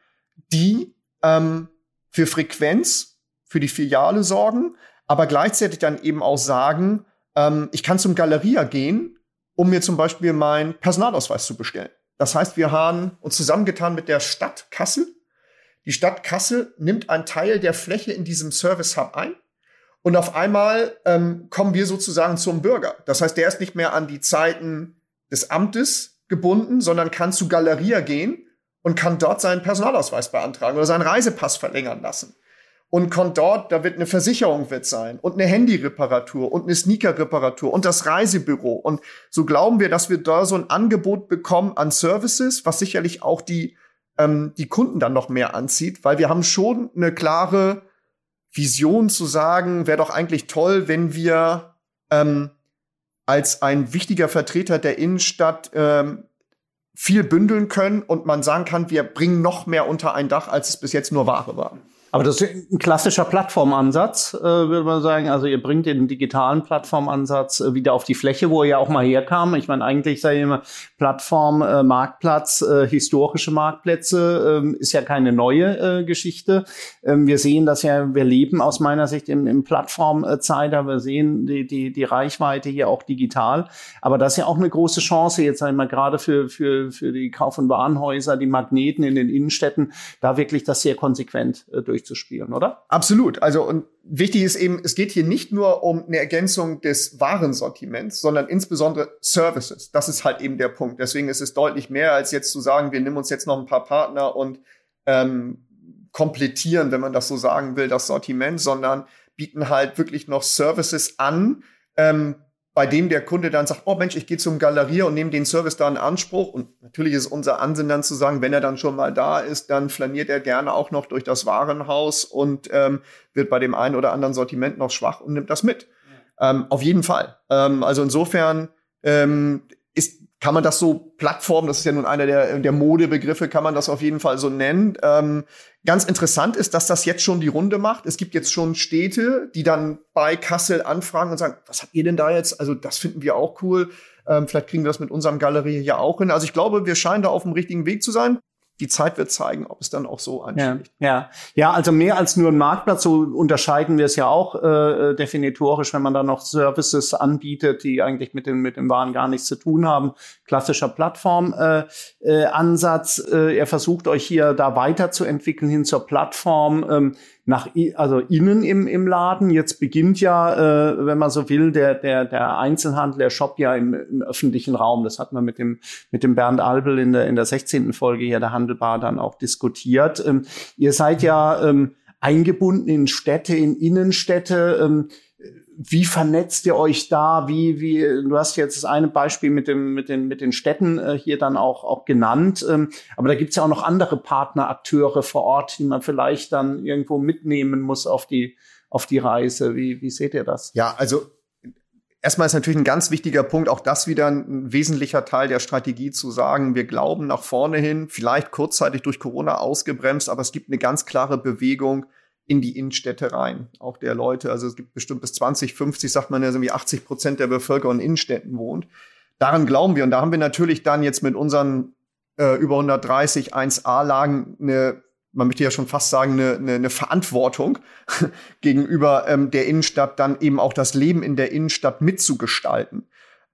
die ähm, für Frequenz für die Filiale sorgen, aber gleichzeitig dann eben auch sagen, ähm, ich kann zum Galeria gehen, um mir zum Beispiel meinen Personalausweis zu bestellen. Das heißt, wir haben uns zusammengetan mit der Stadt Kassel. Die Stadt Kassel nimmt einen Teil der Fläche in diesem Service Hub ein. Und auf einmal ähm, kommen wir sozusagen zum Bürger. Das heißt, der ist nicht mehr an die Zeiten des Amtes gebunden, sondern kann zu Galeria gehen und kann dort seinen Personalausweis beantragen oder seinen Reisepass verlängern lassen. Und kann dort, da wird eine Versicherung wird sein und eine Handyreparatur und eine Sneakerreparatur und das Reisebüro. Und so glauben wir, dass wir da so ein Angebot bekommen an Services, was sicherlich auch die, ähm, die Kunden dann noch mehr anzieht, weil wir haben schon eine klare Vision zu sagen, wäre doch eigentlich toll, wenn wir ähm, als ein wichtiger Vertreter der Innenstadt ähm, viel bündeln können und man sagen kann, wir bringen noch mehr unter ein Dach, als es bis jetzt nur Ware war. Aber das ist ein klassischer Plattformansatz, äh, würde man sagen. Also ihr bringt den digitalen Plattformansatz äh, wieder auf die Fläche, wo er ja auch mal herkam. Ich meine, eigentlich ich immer, Plattform, äh, Marktplatz, äh, historische Marktplätze äh, ist ja keine neue äh, Geschichte. Ähm, wir sehen das ja, wir leben aus meiner Sicht im, im Plattformzeitalter. Wir sehen die, die, die Reichweite hier auch digital. Aber das ist ja auch eine große Chance jetzt einmal gerade für, für, für die Kauf- und Warenhäuser, die Magneten in den Innenstädten, da wirklich das sehr konsequent äh, durch durchzuspielen, oder? Absolut. Also und wichtig ist eben, es geht hier nicht nur um eine Ergänzung des Warensortiments, sondern insbesondere Services. Das ist halt eben der Punkt. Deswegen ist es deutlich mehr als jetzt zu sagen, wir nehmen uns jetzt noch ein paar Partner und ähm, komplettieren, wenn man das so sagen will, das Sortiment, sondern bieten halt wirklich noch Services an, ähm, bei dem der Kunde dann sagt, oh Mensch, ich gehe zum Galerie und nehme den Service da in Anspruch. Und natürlich ist unser Ansinnen dann zu sagen, wenn er dann schon mal da ist, dann flaniert er gerne auch noch durch das Warenhaus und ähm, wird bei dem einen oder anderen Sortiment noch schwach und nimmt das mit. Ja. Ähm, auf jeden Fall. Ähm, also insofern ähm, ist kann man das so Plattform, das ist ja nun einer der, der Modebegriffe, kann man das auf jeden Fall so nennen. Ähm, ganz interessant ist, dass das jetzt schon die Runde macht. Es gibt jetzt schon Städte, die dann bei Kassel anfragen und sagen, was habt ihr denn da jetzt? Also das finden wir auch cool. Ähm, vielleicht kriegen wir das mit unserem Galerie hier auch hin. Also ich glaube, wir scheinen da auf dem richtigen Weg zu sein die Zeit wird zeigen, ob es dann auch so anschlägt. Ja, ja, ja, also mehr als nur ein Marktplatz, so unterscheiden wir es ja auch äh, definitorisch, wenn man da noch Services anbietet, die eigentlich mit dem, mit dem Waren gar nichts zu tun haben. Klassischer Plattformansatz. Äh, äh, Ansatz. äh, er versucht euch hier da weiterzuentwickeln hin zur Plattform. Ähm, nach also innen im, im Laden. Jetzt beginnt ja, äh, wenn man so will, der, der, der Einzelhandel, der Shop ja im, im öffentlichen Raum. Das hat man mit dem, mit dem Bernd Albel in der, in der 16. Folge hier der Handelbar dann auch diskutiert. Ähm, ihr seid ja ähm, eingebunden in Städte, in Innenstädte. Ähm, wie vernetzt ihr euch da? Wie, wie, du hast jetzt das eine Beispiel mit dem, mit den, mit den Städten äh, hier dann auch, auch genannt. Ähm, aber da gibt's ja auch noch andere Partnerakteure vor Ort, die man vielleicht dann irgendwo mitnehmen muss auf die, auf die Reise. Wie, wie seht ihr das? Ja, also Erstmal ist natürlich ein ganz wichtiger Punkt, auch das wieder ein wesentlicher Teil der Strategie zu sagen, wir glauben nach vorne hin, vielleicht kurzzeitig durch Corona ausgebremst, aber es gibt eine ganz klare Bewegung in die Innenstädte rein. Auch der Leute, also es gibt bestimmt bis 20, 50, sagt man ja, so wie 80 Prozent der Bevölkerung in Innenstädten wohnt. Daran glauben wir. Und da haben wir natürlich dann jetzt mit unseren äh, über 130 1A-Lagen eine, man möchte ja schon fast sagen, eine, eine, eine Verantwortung gegenüber ähm, der Innenstadt, dann eben auch das Leben in der Innenstadt mitzugestalten.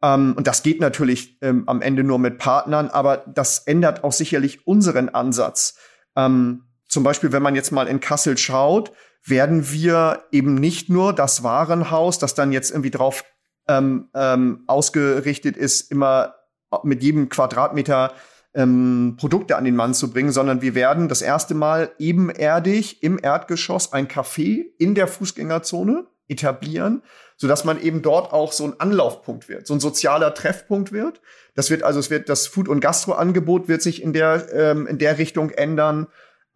Ähm, und das geht natürlich ähm, am Ende nur mit Partnern, aber das ändert auch sicherlich unseren Ansatz. Ähm, zum Beispiel, wenn man jetzt mal in Kassel schaut, werden wir eben nicht nur das Warenhaus, das dann jetzt irgendwie drauf ähm, ähm, ausgerichtet ist, immer mit jedem Quadratmeter ähm, Produkte an den Mann zu bringen, sondern wir werden das erste Mal ebenerdig im Erdgeschoss ein Café in der Fußgängerzone etablieren, sodass man eben dort auch so ein Anlaufpunkt wird, so ein sozialer Treffpunkt wird. Das wird also, es wird das Food- und Gastroangebot wird sich in der, ähm, in der Richtung ändern,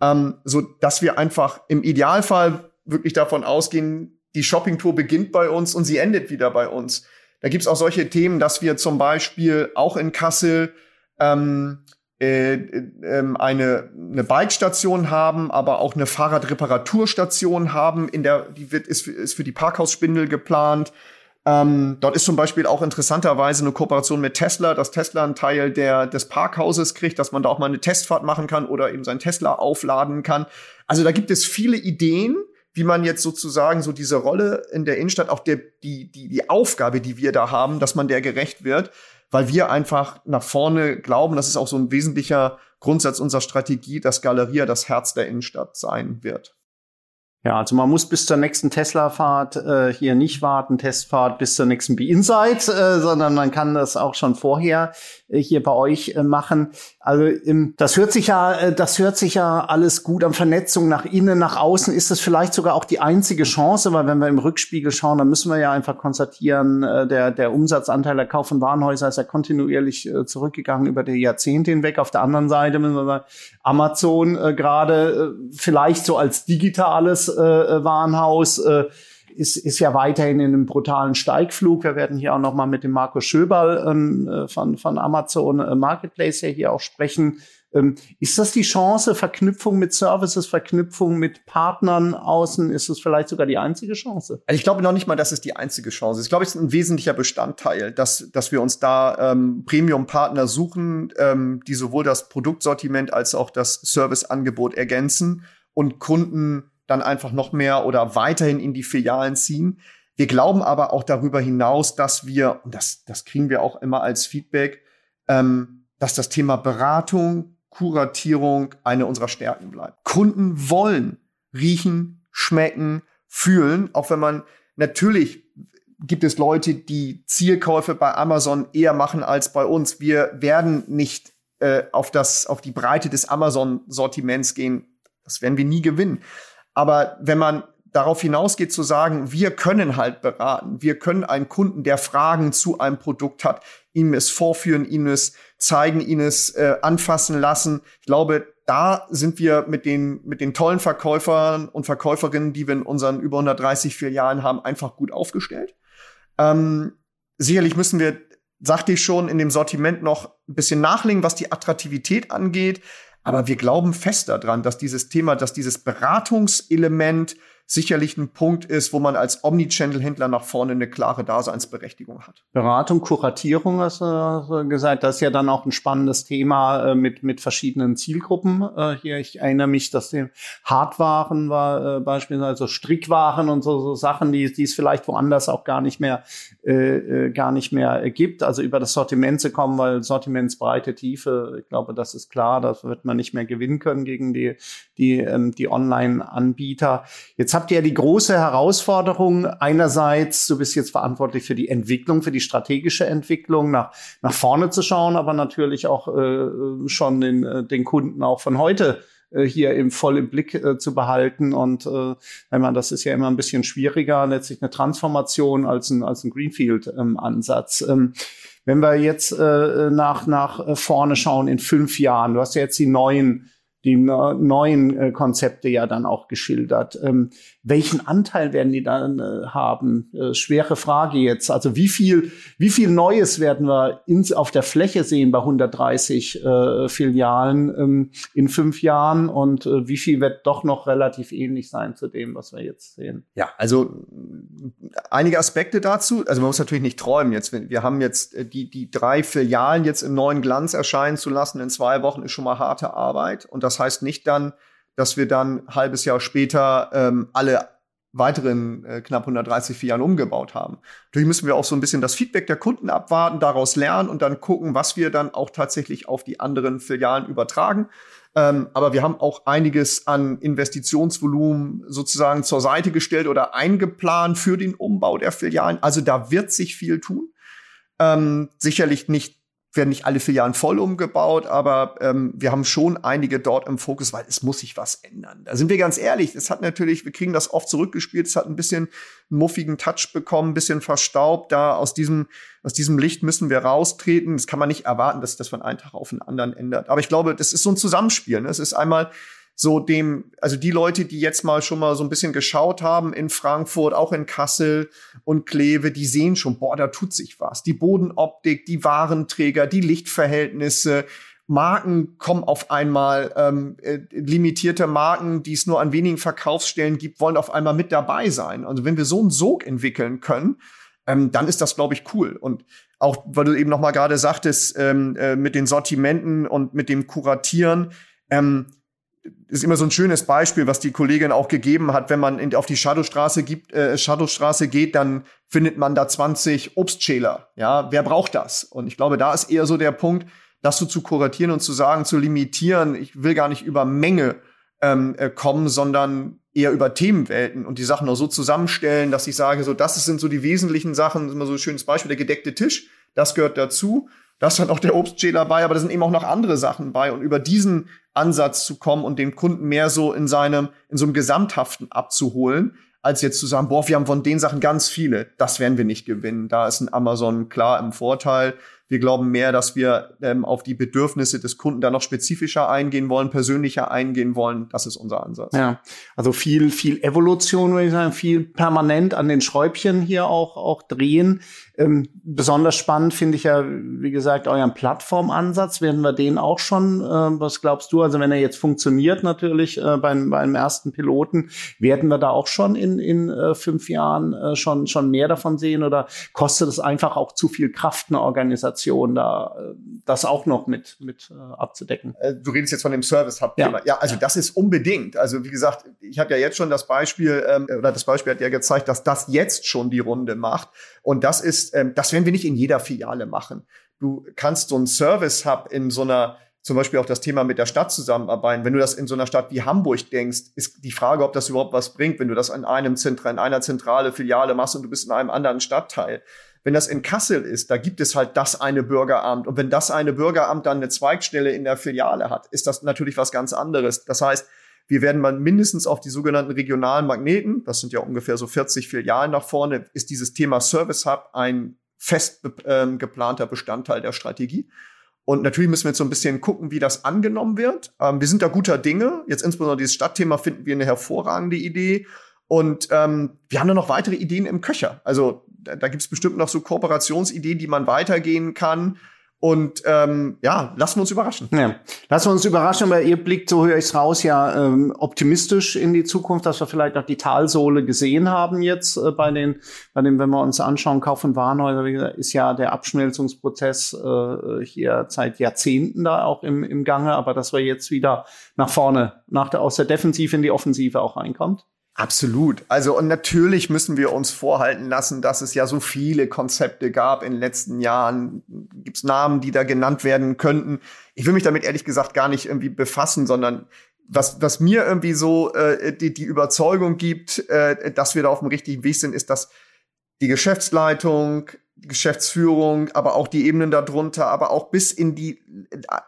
ähm, so dass wir einfach im Idealfall wirklich davon ausgehen, die Shoppingtour beginnt bei uns und sie endet wieder bei uns. Da gibt's auch solche Themen, dass wir zum Beispiel auch in Kassel ähm, äh, äh, eine, eine Bike-Station haben, aber auch eine Fahrradreparaturstation haben. In der, die wird, ist, ist für die Parkhausspindel geplant. Ähm, dort ist zum Beispiel auch interessanterweise eine Kooperation mit Tesla, dass Tesla einen Teil der, des Parkhauses kriegt, dass man da auch mal eine Testfahrt machen kann oder eben sein Tesla aufladen kann. Also da gibt es viele Ideen, wie man jetzt sozusagen so diese Rolle in der Innenstadt, auch der, die, die, die Aufgabe, die wir da haben, dass man der gerecht wird, weil wir einfach nach vorne glauben, das ist auch so ein wesentlicher Grundsatz unserer Strategie, dass Galeria das Herz der Innenstadt sein wird. Ja, also man muss bis zur nächsten Tesla-Fahrt äh, hier nicht warten, Testfahrt bis zur nächsten Be Insight, äh, sondern man kann das auch schon vorher äh, hier bei euch äh, machen. Also im, das hört sich ja, äh, das hört sich ja alles gut an Vernetzung nach innen, nach außen. Ist das vielleicht sogar auch die einzige Chance, weil wenn wir im Rückspiegel schauen, dann müssen wir ja einfach konstatieren, äh, der der Umsatzanteil der Kauf- und Warenhäuser ist ja kontinuierlich äh, zurückgegangen über die Jahrzehnte hinweg. Auf der anderen Seite müssen wir sagen, Amazon äh, gerade äh, vielleicht so als digitales äh, Warenhaus äh, ist, ist ja weiterhin in einem brutalen Steigflug. Wir werden hier auch noch mal mit dem Markus Schöberl ähm, äh, von, von Amazon äh, Marketplace ja hier auch sprechen. Ähm, ist das die Chance, Verknüpfung mit Services, Verknüpfung mit Partnern außen? Ist es vielleicht sogar die einzige Chance? Also ich glaube noch nicht mal, dass es die einzige Chance ist. Ich glaube, es ist ein wesentlicher Bestandteil, dass, dass wir uns da ähm, Premium-Partner suchen, ähm, die sowohl das Produktsortiment als auch das Serviceangebot ergänzen und Kunden dann einfach noch mehr oder weiterhin in die Filialen ziehen. Wir glauben aber auch darüber hinaus, dass wir, und das, das kriegen wir auch immer als Feedback, ähm, dass das Thema Beratung, Kuratierung eine unserer Stärken bleibt. Kunden wollen riechen, schmecken, fühlen, auch wenn man natürlich gibt es Leute, die Zielkäufe bei Amazon eher machen als bei uns. Wir werden nicht äh, auf das auf die Breite des Amazon Sortiments gehen. Das werden wir nie gewinnen. Aber wenn man darauf hinausgeht zu sagen, wir können halt beraten, wir können einen Kunden, der Fragen zu einem Produkt hat, ihm es vorführen, ihm es zeigen, ihn es äh, anfassen lassen. Ich glaube, da sind wir mit den, mit den tollen Verkäufern und Verkäuferinnen, die wir in unseren über 130 Filialen haben, einfach gut aufgestellt. Ähm, sicherlich müssen wir, sagte ich schon, in dem Sortiment noch ein bisschen nachlegen, was die Attraktivität angeht. Aber wir glauben fest daran, dass dieses Thema, dass dieses Beratungselement sicherlich ein Punkt ist, wo man als Omnichannel-Händler nach vorne eine klare Daseinsberechtigung hat. Beratung, Kuratierung, hast du gesagt, das ist ja dann auch ein spannendes Thema äh, mit, mit verschiedenen Zielgruppen. Äh, hier, ich erinnere mich, dass die Hardwaren war äh, beispielsweise Strickwaren und so, so Sachen, die, die es vielleicht woanders auch gar nicht mehr, äh, gar nicht mehr gibt. Also über das Sortiment zu kommen, weil Sortimentsbreite, Tiefe, ich glaube, das ist klar, das wird man nicht mehr gewinnen können gegen die, die, ähm, die Online-Anbieter. Jetzt habt ihr ja die große Herausforderung einerseits, du bist jetzt verantwortlich für die Entwicklung, für die strategische Entwicklung, nach, nach vorne zu schauen, aber natürlich auch äh, schon den, äh, den Kunden auch von heute äh, hier im voll im Blick äh, zu behalten. Und äh, man, das ist ja immer ein bisschen schwieriger, letztlich eine Transformation als ein, als ein Greenfield-Ansatz. Ähm, wenn wir jetzt äh, nach, nach vorne schauen in fünf Jahren, du hast ja jetzt die neuen die neuen äh, Konzepte ja dann auch geschildert. Ähm, welchen Anteil werden die dann äh, haben? Äh, schwere Frage jetzt. Also wie viel, wie viel Neues werden wir ins, auf der Fläche sehen bei 130 äh, Filialen ähm, in fünf Jahren und äh, wie viel wird doch noch relativ ähnlich sein zu dem, was wir jetzt sehen? Ja, also einige Aspekte dazu. Also man muss natürlich nicht träumen. Jetzt, wir haben jetzt äh, die, die drei Filialen jetzt im neuen Glanz erscheinen zu lassen in zwei Wochen ist schon mal harte Arbeit. Und das heißt nicht dann, dass wir dann ein halbes Jahr später ähm, alle weiteren äh, knapp 130 Filialen umgebaut haben. Natürlich müssen wir auch so ein bisschen das Feedback der Kunden abwarten, daraus lernen und dann gucken, was wir dann auch tatsächlich auf die anderen Filialen übertragen. Ähm, aber wir haben auch einiges an Investitionsvolumen sozusagen zur Seite gestellt oder eingeplant für den Umbau der Filialen. Also da wird sich viel tun. Ähm, sicherlich nicht werden nicht alle Filialen voll umgebaut, aber ähm, wir haben schon einige dort im Fokus, weil es muss sich was ändern. Da sind wir ganz ehrlich, es hat natürlich, wir kriegen das oft zurückgespielt, es hat ein bisschen einen muffigen Touch bekommen, ein bisschen verstaubt. Da aus diesem, aus diesem Licht müssen wir raustreten. Das kann man nicht erwarten, dass das von einem Tag auf den anderen ändert. Aber ich glaube, das ist so ein Zusammenspiel. Ne? Es ist einmal so dem, also die Leute, die jetzt mal schon mal so ein bisschen geschaut haben in Frankfurt, auch in Kassel und Kleve, die sehen schon, boah, da tut sich was. Die Bodenoptik, die Warenträger, die Lichtverhältnisse, Marken kommen auf einmal, ähm, äh, limitierte Marken, die es nur an wenigen Verkaufsstellen gibt, wollen auf einmal mit dabei sein. Also wenn wir so einen Sog entwickeln können, ähm, dann ist das, glaube ich, cool. Und auch, weil du eben noch mal gerade sagtest, ähm, äh, mit den Sortimenten und mit dem Kuratieren, ähm, ist immer so ein schönes Beispiel, was die Kollegin auch gegeben hat. Wenn man in, auf die Shadowstraße gibt, äh, Shadowstraße geht, dann findet man da 20 Obstschäler. Ja, wer braucht das? Und ich glaube, da ist eher so der Punkt, das so zu kuratieren und zu sagen, zu limitieren. Ich will gar nicht über Menge ähm, äh, kommen, sondern eher über Themenwelten und die Sachen auch so zusammenstellen, dass ich sage, so das sind so die wesentlichen Sachen. Das ist immer so ein schönes Beispiel, der gedeckte Tisch, das gehört dazu. Da ist dann auch der Obstschäler bei, aber da sind eben auch noch andere Sachen bei. Und über diesen Ansatz zu kommen und den Kunden mehr so in seinem, in so einem Gesamthaften abzuholen, als jetzt zu sagen, boah, wir haben von den Sachen ganz viele. Das werden wir nicht gewinnen. Da ist ein Amazon klar im Vorteil. Wir glauben mehr, dass wir ähm, auf die Bedürfnisse des Kunden da noch spezifischer eingehen wollen, persönlicher eingehen wollen. Das ist unser Ansatz. Ja, also viel, viel Evolution, würde ich sagen, viel permanent an den Schräubchen hier auch, auch drehen. Ähm, besonders spannend finde ich ja, wie gesagt, euren Plattformansatz. Werden wir den auch schon, äh, was glaubst du? Also wenn er jetzt funktioniert natürlich äh, beim, beim ersten Piloten, werden wir da auch schon in, in äh, fünf Jahren äh, schon, schon mehr davon sehen oder kostet es einfach auch zu viel Kraft, eine Organisation da äh, das auch noch mit, mit äh, abzudecken? Äh, du redest jetzt von dem Service Hub. Ja. ja, also das ist unbedingt. Also wie gesagt, ich habe ja jetzt schon das Beispiel, ähm, oder das Beispiel hat ja gezeigt, dass das jetzt schon die Runde macht. Und das ist, ähm, das werden wir nicht in jeder Filiale machen. Du kannst so einen Service-Hub in so einer, zum Beispiel auch das Thema mit der Stadt zusammenarbeiten. Wenn du das in so einer Stadt wie Hamburg denkst, ist die Frage, ob das überhaupt was bringt, wenn du das in einem Zentra, in einer zentrale Filiale machst und du bist in einem anderen Stadtteil. Wenn das in Kassel ist, da gibt es halt das eine Bürgeramt. Und wenn das eine Bürgeramt dann eine Zweigstelle in der Filiale hat, ist das natürlich was ganz anderes. Das heißt, wir werden mal mindestens auf die sogenannten regionalen Magneten, das sind ja ungefähr so 40 Filialen nach vorne, ist dieses Thema Service Hub ein fest äh, geplanter Bestandteil der Strategie. Und natürlich müssen wir jetzt so ein bisschen gucken, wie das angenommen wird. Ähm, wir sind da guter Dinge. Jetzt insbesondere dieses Stadtthema finden wir eine hervorragende Idee. Und ähm, wir haben da noch weitere Ideen im Köcher. Also da, da gibt es bestimmt noch so Kooperationsideen, die man weitergehen kann. Und ähm, ja, lassen wir uns überraschen. Ja, lassen wir uns überraschen, weil ihr blickt, so höre ich es raus, ja ähm, optimistisch in die Zukunft, dass wir vielleicht auch die Talsohle gesehen haben jetzt äh, bei den, bei dem, wenn wir uns anschauen, Kauf- und Warenhäuser, ist ja der Abschmelzungsprozess äh, hier seit Jahrzehnten da auch im, im Gange, aber dass wir jetzt wieder nach vorne, nach der, aus der Defensive in die Offensive auch reinkommt. Absolut. Also und natürlich müssen wir uns vorhalten lassen, dass es ja so viele Konzepte gab in den letzten Jahren. Gibt es Namen, die da genannt werden könnten? Ich will mich damit ehrlich gesagt gar nicht irgendwie befassen, sondern was, was mir irgendwie so äh, die, die Überzeugung gibt, äh, dass wir da auf dem richtigen Weg sind, ist, dass die Geschäftsleitung, Geschäftsführung, aber auch die Ebenen darunter, aber auch bis in die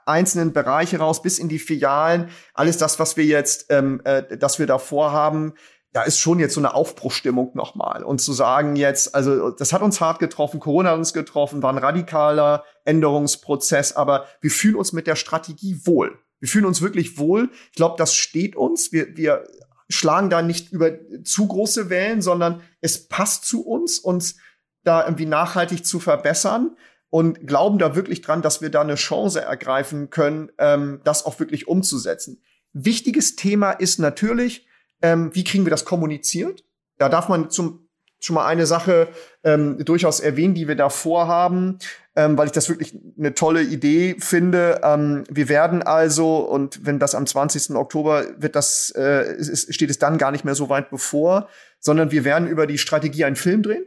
einzelnen Bereiche raus, bis in die Filialen, alles das, was wir jetzt, ähm, äh, dass wir da vorhaben, da ist schon jetzt so eine Aufbruchstimmung nochmal. Und zu sagen jetzt, also das hat uns hart getroffen, Corona hat uns getroffen, war ein radikaler Änderungsprozess, aber wir fühlen uns mit der Strategie wohl. Wir fühlen uns wirklich wohl. Ich glaube, das steht uns. Wir, wir schlagen da nicht über zu große Wellen, sondern es passt zu uns, uns da irgendwie nachhaltig zu verbessern und glauben da wirklich dran, dass wir da eine Chance ergreifen können, ähm, das auch wirklich umzusetzen. Wichtiges Thema ist natürlich, ähm, wie kriegen wir das kommuniziert? Da darf man zum schon mal eine Sache ähm, durchaus erwähnen, die wir da vorhaben, ähm, weil ich das wirklich eine tolle Idee finde. Ähm, wir werden also, und wenn das am 20. Oktober wird das, äh, ist, steht es dann gar nicht mehr so weit bevor, sondern wir werden über die Strategie einen Film drehen.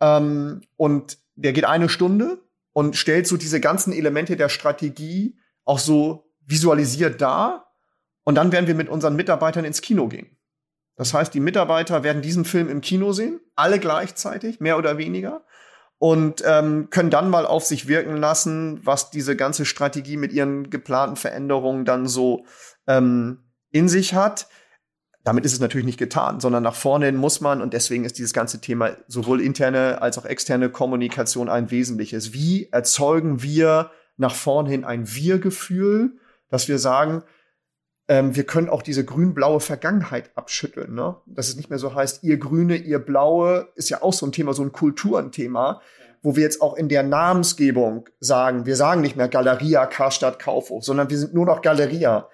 Ähm, und der geht eine Stunde und stellt so diese ganzen Elemente der Strategie auch so visualisiert dar. Und dann werden wir mit unseren Mitarbeitern ins Kino gehen. Das heißt, die Mitarbeiter werden diesen Film im Kino sehen, alle gleichzeitig, mehr oder weniger, und ähm, können dann mal auf sich wirken lassen, was diese ganze Strategie mit ihren geplanten Veränderungen dann so ähm, in sich hat. Damit ist es natürlich nicht getan, sondern nach vorne hin muss man, und deswegen ist dieses ganze Thema sowohl interne als auch externe Kommunikation ein wesentliches. Wie erzeugen wir nach vorne hin ein Wir-Gefühl, dass wir sagen, ähm, wir können auch diese grün-blaue Vergangenheit abschütteln. Ne? Dass es nicht mehr so heißt, ihr Grüne, ihr Blaue, ist ja auch so ein Thema, so ein Kulturenthema, wo wir jetzt auch in der Namensgebung sagen, wir sagen nicht mehr Galeria, Karstadt, Kaufhof, sondern wir sind nur noch Galeria.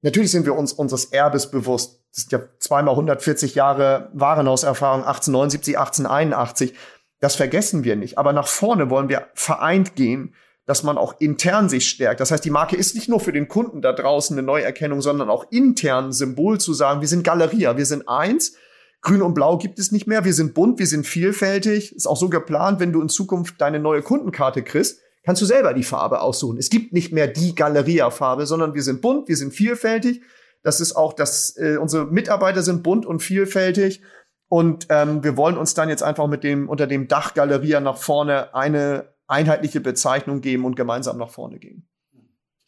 Natürlich sind wir uns unseres Erbes bewusst. Das sind ja zweimal 140 Jahre Warenhauserfahrung, 1879, 1881. Das vergessen wir nicht. Aber nach vorne wollen wir vereint gehen, dass man auch intern sich stärkt. Das heißt, die Marke ist nicht nur für den Kunden da draußen eine Neuerkennung, sondern auch intern Symbol zu sagen, wir sind Galeria, wir sind eins. Grün und Blau gibt es nicht mehr. Wir sind bunt, wir sind vielfältig. Ist auch so geplant, wenn du in Zukunft deine neue Kundenkarte kriegst, kannst du selber die Farbe aussuchen. Es gibt nicht mehr die Galeria-Farbe, sondern wir sind bunt, wir sind vielfältig. Das ist auch, dass äh, unsere Mitarbeiter sind bunt und vielfältig. Und ähm, wir wollen uns dann jetzt einfach mit dem unter dem Dach Galeria nach vorne eine einheitliche Bezeichnung geben und gemeinsam nach vorne gehen.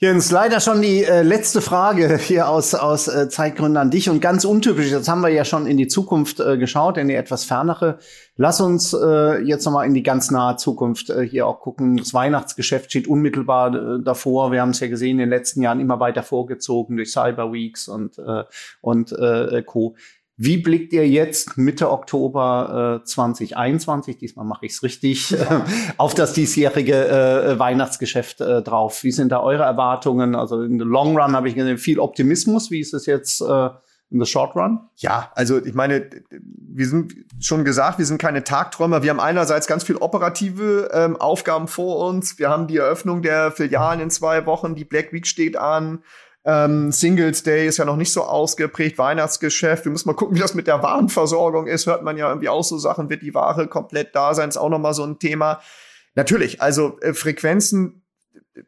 Jens, leider schon die äh, letzte Frage hier aus, aus äh, Zeitgründen an dich und ganz untypisch. Jetzt haben wir ja schon in die Zukunft äh, geschaut, in die etwas fernere. Lass uns äh, jetzt nochmal in die ganz nahe Zukunft äh, hier auch gucken. Das Weihnachtsgeschäft steht unmittelbar äh, davor. Wir haben es ja gesehen in den letzten Jahren immer weiter vorgezogen durch Cyber Weeks und, äh, und äh, Co. Wie blickt ihr jetzt Mitte Oktober äh, 2021, diesmal mache ich es richtig, äh, auf das diesjährige äh, Weihnachtsgeschäft äh, drauf? Wie sind da eure Erwartungen? Also in the Long Run habe ich gesehen, viel Optimismus. Wie ist es jetzt äh, in the Short Run? Ja, also ich meine, wir sind schon gesagt, wir sind keine Tagträumer. Wir haben einerseits ganz viel operative ähm, Aufgaben vor uns. Wir haben die Eröffnung der Filialen in zwei Wochen, die Black Week steht an. Ähm, Singles Day ist ja noch nicht so ausgeprägt, Weihnachtsgeschäft. Wir müssen mal gucken, wie das mit der Warenversorgung ist. Hört man ja irgendwie auch so Sachen, wird die Ware komplett da sein, ist auch noch mal so ein Thema. Natürlich, also äh, Frequenzen äh,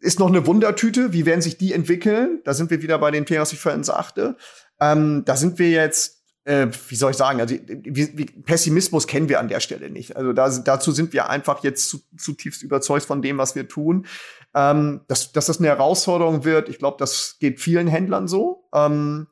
ist noch eine Wundertüte. Wie werden sich die entwickeln? Da sind wir wieder bei dem Thema, was ich vorhin sagte. Ähm, da sind wir jetzt äh, wie soll ich sagen, also wie, wie, Pessimismus kennen wir an der Stelle nicht. Also da, dazu sind wir einfach jetzt zu, zutiefst überzeugt von dem, was wir tun. Ähm, dass, dass das eine Herausforderung wird, ich glaube, das geht vielen Händlern so. Ähm,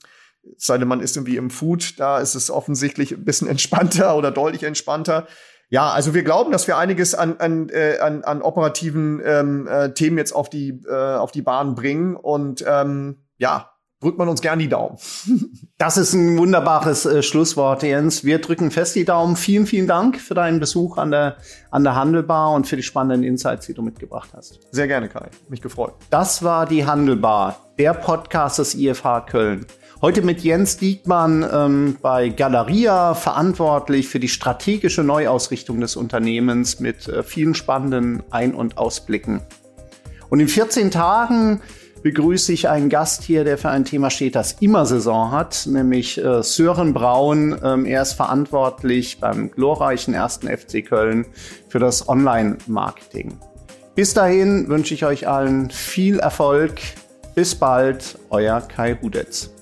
sei denn, man ist irgendwie im Food, da ist es offensichtlich ein bisschen entspannter oder deutlich entspannter. Ja, also wir glauben, dass wir einiges an, an, äh, an, an operativen ähm, äh, Themen jetzt auf die, äh, auf die Bahn bringen. Und ähm, ja, drückt man uns gern die Daumen. Das ist ein wunderbares äh, Schlusswort, Jens. Wir drücken fest die Daumen. Vielen, vielen Dank für deinen Besuch an der, an der Handelbar und für die spannenden Insights, die du mitgebracht hast. Sehr gerne, Kai. Mich gefreut. Das war die Handelbar, der Podcast des IFH Köln. Heute mit Jens Diekmann ähm, bei Galeria, verantwortlich für die strategische Neuausrichtung des Unternehmens mit äh, vielen spannenden Ein- und Ausblicken. Und in 14 Tagen begrüße ich einen Gast hier, der für ein Thema steht, das immer Saison hat, nämlich äh, Sören Braun. Ähm, er ist verantwortlich beim glorreichen ersten FC Köln für das Online-Marketing. Bis dahin wünsche ich euch allen viel Erfolg. Bis bald, euer Kai Hudetz.